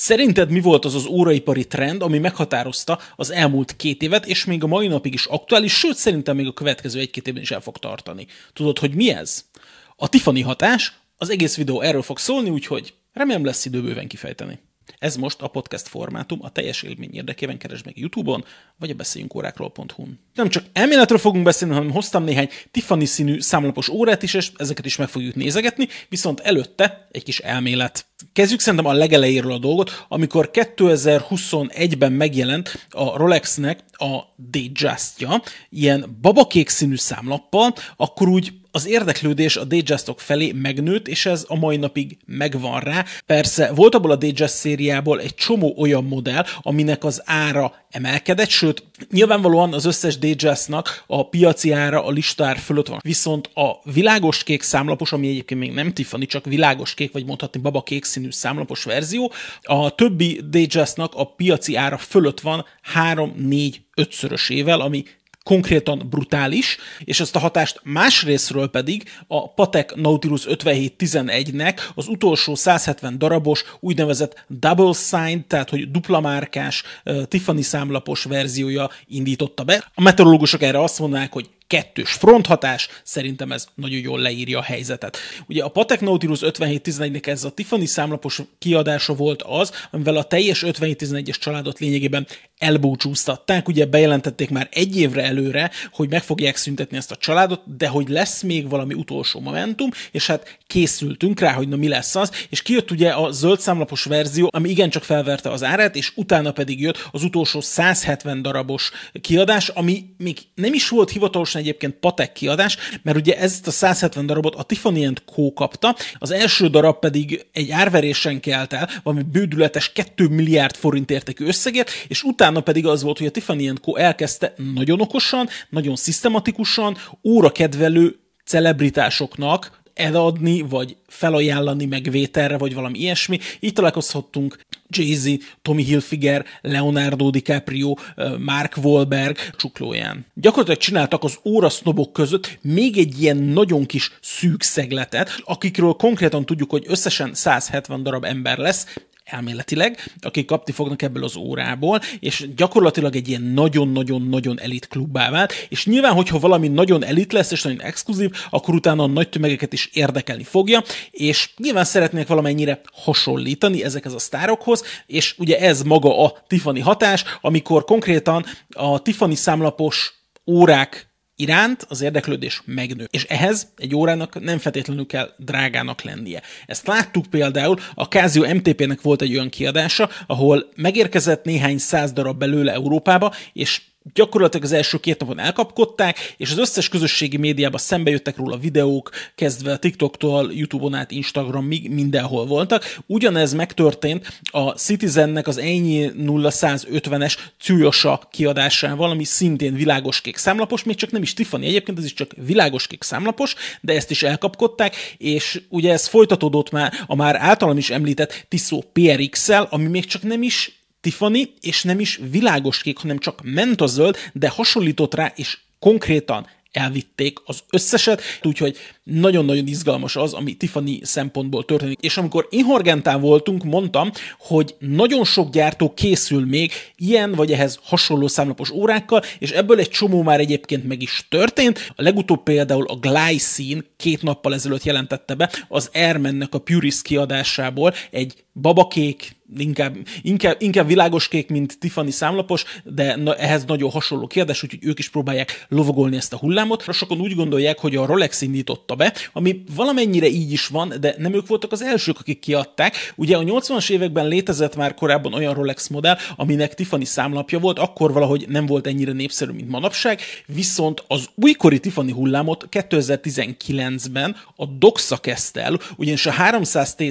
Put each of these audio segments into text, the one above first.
Szerinted mi volt az az óraipari trend, ami meghatározta az elmúlt két évet, és még a mai napig is aktuális, sőt szerintem még a következő egy-két évben is el fog tartani? Tudod, hogy mi ez? A Tiffany hatás, az egész videó erről fog szólni, úgyhogy remélem lesz idő bőven kifejteni. Ez most a podcast formátum, a teljes élmény érdekében keresd meg YouTube-on, vagy a beszéljünk órákról.hu-n. Nem csak elméletről fogunk beszélni, hanem hoztam néhány Tiffany színű számlapos órát is, és ezeket is meg fogjuk nézegetni, viszont előtte egy kis elmélet. Kezdjük szerintem a legelejéről a dolgot, amikor 2021-ben megjelent a Rolexnek a Datejust-ja, ilyen babakék színű számlappal, akkor úgy az érdeklődés a Datejustok felé megnőtt, és ez a mai napig megvan rá. Persze volt abból a Datejust szériából egy csomó olyan modell, aminek az ára emelkedett, sőt, nyilvánvalóan az összes Datejustnak a piaci ára a listár fölött van. Viszont a világos kék számlapos, ami egyébként még nem Tiffany, csak világos kék, vagy mondhatni baba kék színű számlapos verzió, a többi Datejustnak a piaci ára fölött van 3-4 ötszörösével, ami konkrétan brutális, és ezt a hatást másrésztről pedig a Patek Nautilus 5711-nek az utolsó 170 darabos úgynevezett double sign, tehát hogy dupla márkás uh, Tiffany számlapos verziója indította be. A meteorológusok erre azt mondanák, hogy kettős fronthatás, szerintem ez nagyon jól leírja a helyzetet. Ugye a Patek Nautilus 5711-nek ez a Tiffany számlapos kiadása volt az, amivel a teljes 5711-es családot lényegében elbúcsúztatták, ugye bejelentették már egy évre előre, hogy meg fogják szüntetni ezt a családot, de hogy lesz még valami utolsó momentum, és hát készültünk rá, hogy na mi lesz az, és kijött ugye a zöld számlapos verzió, ami igencsak felverte az árát, és utána pedig jött az utolsó 170 darabos kiadás, ami még nem is volt hivatalosan egyébként Patek kiadás, mert ugye ezt a 170 darabot a Tiffany Co. kapta, az első darab pedig egy árverésen kelt el, valami bődületes 2 milliárd forint értékű összegért, és utána pedig az volt, hogy a Tiffany Co. elkezdte nagyon okosan, nagyon szisztematikusan, óra kedvelő celebritásoknak eladni, vagy felajánlani megvételre, vagy valami ilyesmi. Így találkozhattunk Jay-Z, Tommy Hilfiger, Leonardo DiCaprio, Mark Wahlberg csuklóján. Gyakorlatilag csináltak az órasznobok között még egy ilyen nagyon kis szűk szegletet, akikről konkrétan tudjuk, hogy összesen 170 darab ember lesz, elméletileg, akik kapni fognak ebből az órából, és gyakorlatilag egy ilyen nagyon-nagyon-nagyon elit klubbá vált, és nyilván, hogyha valami nagyon elit lesz, és nagyon exkluzív, akkor utána a nagy tömegeket is érdekelni fogja, és nyilván szeretnék valamennyire hasonlítani ezekhez a sztárokhoz, és ugye ez maga a Tiffany hatás, amikor konkrétan a Tiffany számlapos órák iránt az érdeklődés megnő. És ehhez egy órának nem feltétlenül kell drágának lennie. Ezt láttuk például, a Casio MTP-nek volt egy olyan kiadása, ahol megérkezett néhány száz darab belőle Európába, és gyakorlatilag az első két napon elkapkodták, és az összes közösségi médiában szembe jöttek róla videók, kezdve TikToktól, YouTube-on át Instagramig, mindenhol voltak. Ugyanez megtörtént a Citizennek az ennyi 0150-es Cújosa kiadásával, ami szintén világos kék számlapos, még csak nem is Tiffany egyébként, ez is csak világos kék számlapos, de ezt is elkapkodták, és ugye ez folytatódott már a már általam is említett Tissot PRX-el, ami még csak nem is Tiffany, és nem is világos kék, hanem csak mentazöld, de hasonlított rá, és konkrétan elvitték az összeset, úgyhogy nagyon-nagyon izgalmas az, ami Tiffany szempontból történik. És amikor Inhorgentán voltunk, mondtam, hogy nagyon sok gyártó készül még ilyen vagy ehhez hasonló számlapos órákkal, és ebből egy csomó már egyébként meg is történt. A legutóbb például a Glycine két nappal ezelőtt jelentette be az Airmennek a Puris kiadásából egy babakék, inkább, inkább, inkább világos kék, mint Tiffany számlapos, de na, ehhez nagyon hasonló kérdés, úgyhogy ők is próbálják lovagolni ezt a hullámot. Sokan úgy gondolják, hogy a Rolex indította be, ami valamennyire így is van, de nem ők voltak az elsők, akik kiadták. Ugye a 80-as években létezett már korábban olyan Rolex modell, aminek Tiffany számlapja volt, akkor valahogy nem volt ennyire népszerű, mint manapság, viszont az újkori Tiffany hullámot 2019-ben a Doxa kezdte el, ugyanis a 300 t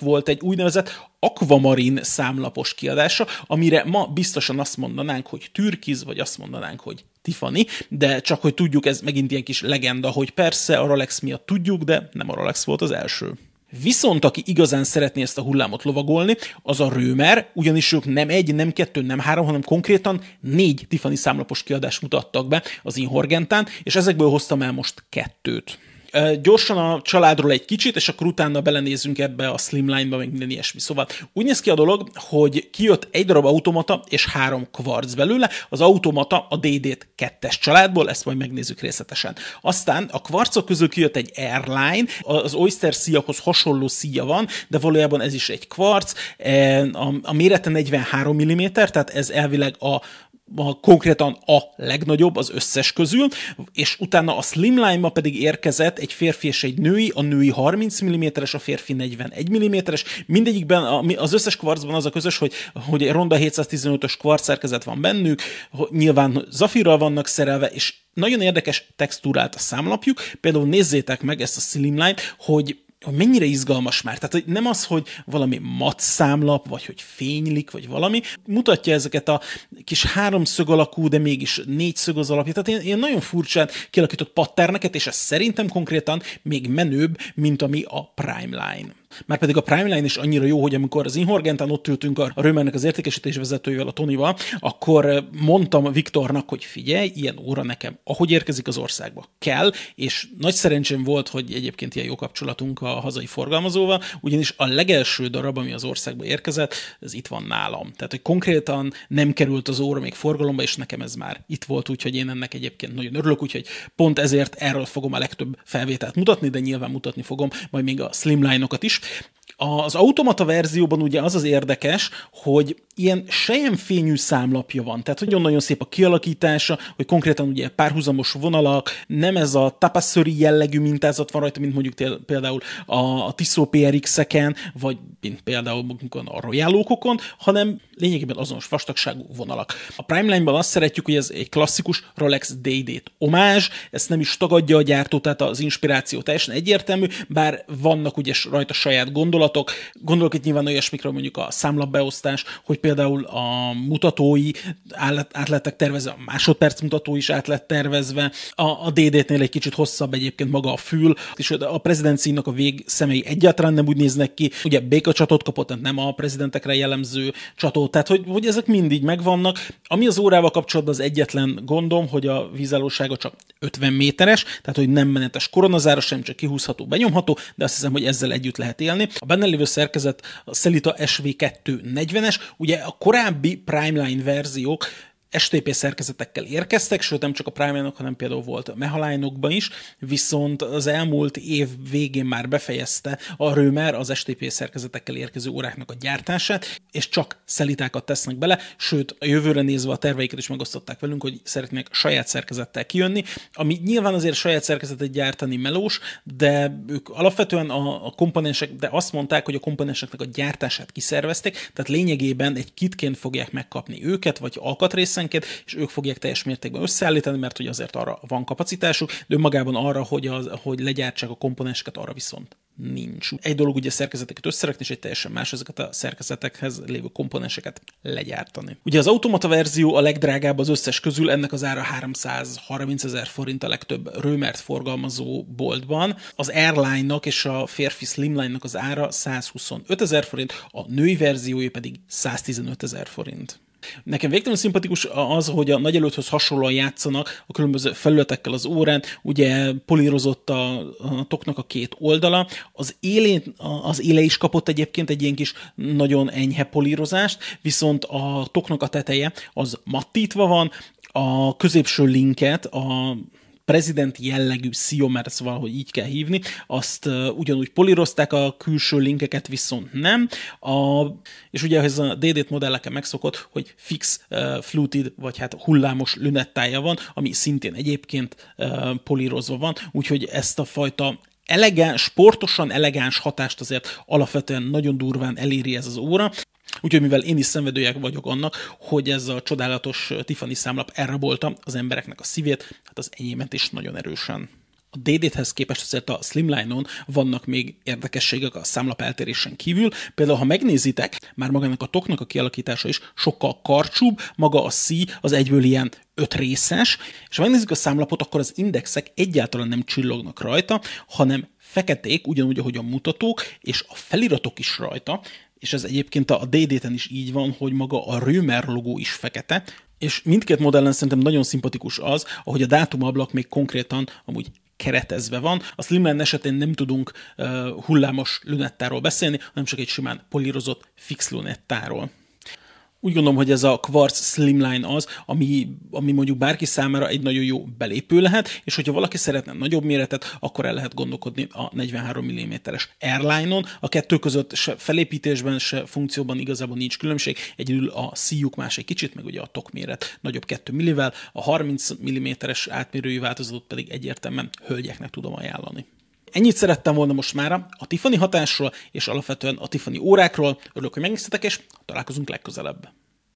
volt egy úgynevezett akvamarin számlapos kiadása, amire ma biztosan azt mondanánk, hogy türkiz, vagy azt mondanánk, hogy Tiffany, de csak hogy tudjuk, ez megint ilyen kis legenda, hogy persze a Rolex miatt tudjuk, de nem a Rolex volt az első. Viszont aki igazán szeretné ezt a hullámot lovagolni, az a Römer, ugyanis ők nem egy, nem kettő, nem három, hanem konkrétan négy Tiffany számlapos kiadást mutattak be az Inhorgentán, és ezekből hoztam el most kettőt. Gyorsan a családról egy kicsit, és akkor utána belenézünk ebbe a slimline-ba, meg minden ilyesmi. Szóval úgy néz ki a dolog, hogy kijött egy darab automata és három kvarc belőle. Az automata a DD-t kettes családból, ezt majd megnézzük részletesen. Aztán a kvarcok közül kijött egy Airline, az Oyster szíjakhoz hasonló szíja van, de valójában ez is egy kvarc, a, a mérete 43 mm, tehát ez elvileg a a, konkrétan a legnagyobb az összes közül, és utána a Slimline-ma pedig érkezett egy férfi és egy női, a női 30 mm-es, a férfi 41 mm-es, mindegyikben az összes kvarcban az a közös, hogy, hogy ronda 715-ös kvarc szerkezet van bennük, nyilván zafirral vannak szerelve, és nagyon érdekes textúrált a számlapjuk, például nézzétek meg ezt a Slimline, hogy hogy mennyire izgalmas már. Tehát hogy nem az, hogy valami mat számlap, vagy hogy fénylik, vagy valami. Mutatja ezeket a kis háromszög alakú, de mégis négyszög az alapja. Tehát ilyen, ilyen nagyon furcsán kialakított patterneket, és ez szerintem konkrétan még menőbb, mint ami a Prime Line. Már pedig a Primeline is annyira jó, hogy amikor az Inhorgentán ott ültünk a Römernek az értékesítés vezetőjével, a Tonival, akkor eh, mondtam Viktornak, hogy figyelj, ilyen óra nekem, ahogy érkezik az országba, kell, és nagy szerencsém volt, hogy egyébként ilyen jó kapcsolatunk a hazai forgalmazóval, ugyanis a legelső darab, ami az országba érkezett, ez itt van nálam. Tehát, hogy konkrétan nem került az óra még forgalomba, és nekem ez már itt volt, úgyhogy én ennek egyébként nagyon örülök, úgyhogy pont ezért erről fogom a legtöbb felvételt mutatni, de nyilván mutatni fogom majd még a slimline-okat is, Mensch, az automata verzióban ugye az az érdekes, hogy ilyen sejemfényű számlapja van, tehát nagyon-nagyon szép a kialakítása, hogy konkrétan ugye párhuzamos vonalak, nem ez a tapasszöri jellegű mintázat van rajta, mint mondjuk például a, a Tissot PRX-eken, vagy mint például a Royal hanem lényegében azonos vastagságú vonalak. A Primeline-ban azt szeretjük, hogy ez egy klasszikus Rolex Day-Date omázs, ezt nem is tagadja a gyártó, tehát az inspiráció teljesen egyértelmű, bár vannak ugye rajta saját gondolatok. Gondolok itt nyilván olyasmikről mondjuk a számlapbeosztás, hogy például a mutatói át lettek tervezve, a másodperc mutató is át tervezve, a, a DD-nél egy kicsit hosszabb egyébként maga a fül, és a prezidenciának a vég szemei egyáltalán nem úgy néznek ki, ugye békacsatot kapott, tehát nem a prezidentekre jellemző csatot, tehát hogy, hogy ezek mindig megvannak. Ami az órával kapcsolatban az egyetlen gondom, hogy a vízállósága csak 50 méteres, tehát hogy nem menetes koronazáros, sem csak kihúzható, benyomható, de azt hiszem, hogy ezzel együtt lehet élni. A benne lévő szerkezet a Celita SV240-es, ugye a korábbi Primeline verziók STP szerkezetekkel érkeztek, sőt nem csak a prime hanem például volt a Mehaline-okban is, viszont az elmúlt év végén már befejezte a Römer az STP szerkezetekkel érkező óráknak a gyártását, és csak szelitákat tesznek bele, sőt a jövőre nézve a terveiket is megosztották velünk, hogy szeretnék saját szerkezettel kijönni, ami nyilván azért saját szerkezetet gyártani melós, de ők alapvetően a, a komponensek, de azt mondták, hogy a komponenseknek a gyártását kiszervezték, tehát lényegében egy kitként fogják megkapni őket, vagy alkatrészen, részenként, és ők fogják teljes mértékben összeállítani, mert hogy azért arra van kapacitásuk, de önmagában arra, hogy, az, hogy legyártsák a komponenseket, arra viszont nincs. Egy dolog ugye szerkezeteket összerakni, és egy teljesen más ezeket a szerkezetekhez lévő komponenseket legyártani. Ugye az automata verzió a legdrágább az összes közül, ennek az ára 330 ezer forint a legtöbb Römert forgalmazó boltban. Az Airline-nak és a férfi Slimline-nak az ára 125 ezer forint, a női verziója pedig 115 ezer forint. Nekem végtelenül szimpatikus az, hogy a nagy előthöz hasonlóan játszanak a különböző felületekkel az órán, ugye polírozott a, a toknak a két oldala, az élén, az éle is kapott egyébként egy ilyen kis nagyon enyhe polírozást, viszont a toknak a teteje az mattítva van, a középső linket, a prezident jellegű ezt valahogy így kell hívni, azt ugyanúgy polírozták, a külső linkeket viszont nem, a, és ugye ez a DD-t modelleken megszokott, hogy fix uh, fluted, vagy hát hullámos lünettája van, ami szintén egyébként polírozva van, úgyhogy ezt a fajta elegáns, sportosan elegáns hatást azért alapvetően nagyon durván eléri ez az óra. Úgyhogy mivel én is szenvedőjek vagyok annak, hogy ez a csodálatos Tiffany számlap elrabolta az embereknek a szívét, hát az enyémet is nagyon erősen. A DD-hez képest azért a Slimline-on vannak még érdekességek a számlap eltérésen kívül. Például, ha megnézitek, már magának a toknak a kialakítása is sokkal karcsúbb, maga a szí az egyből ilyen öt részes, és ha megnézzük a számlapot, akkor az indexek egyáltalán nem csillognak rajta, hanem feketék, ugyanúgy, ahogy a mutatók, és a feliratok is rajta, és ez egyébként a DD-ten is így van, hogy maga a Römer logó is fekete, és mindkét modellen szerintem nagyon szimpatikus az, ahogy a dátumablak még konkrétan amúgy keretezve van. A Slimline esetén nem tudunk uh, hullámos lunettáról beszélni, hanem csak egy simán polírozott fix lunettáról úgy gondolom, hogy ez a Quartz Slimline az, ami, ami mondjuk bárki számára egy nagyon jó belépő lehet, és hogyha valaki szeretne nagyobb méretet, akkor el lehet gondolkodni a 43 mm-es Airline-on. A kettő között se felépítésben, se funkcióban igazából nincs különbség, egyedül a szíjuk más egy kicsit, meg ugye a tok méret nagyobb 2 millivel, a 30 mm-es átmérőjű változatot pedig egyértelműen hölgyeknek tudom ajánlani. Ennyit szerettem volna most már a Tiffany hatásról, és alapvetően a Tiffany órákról. Örülök, hogy megnéztetek, és találkozunk legközelebb.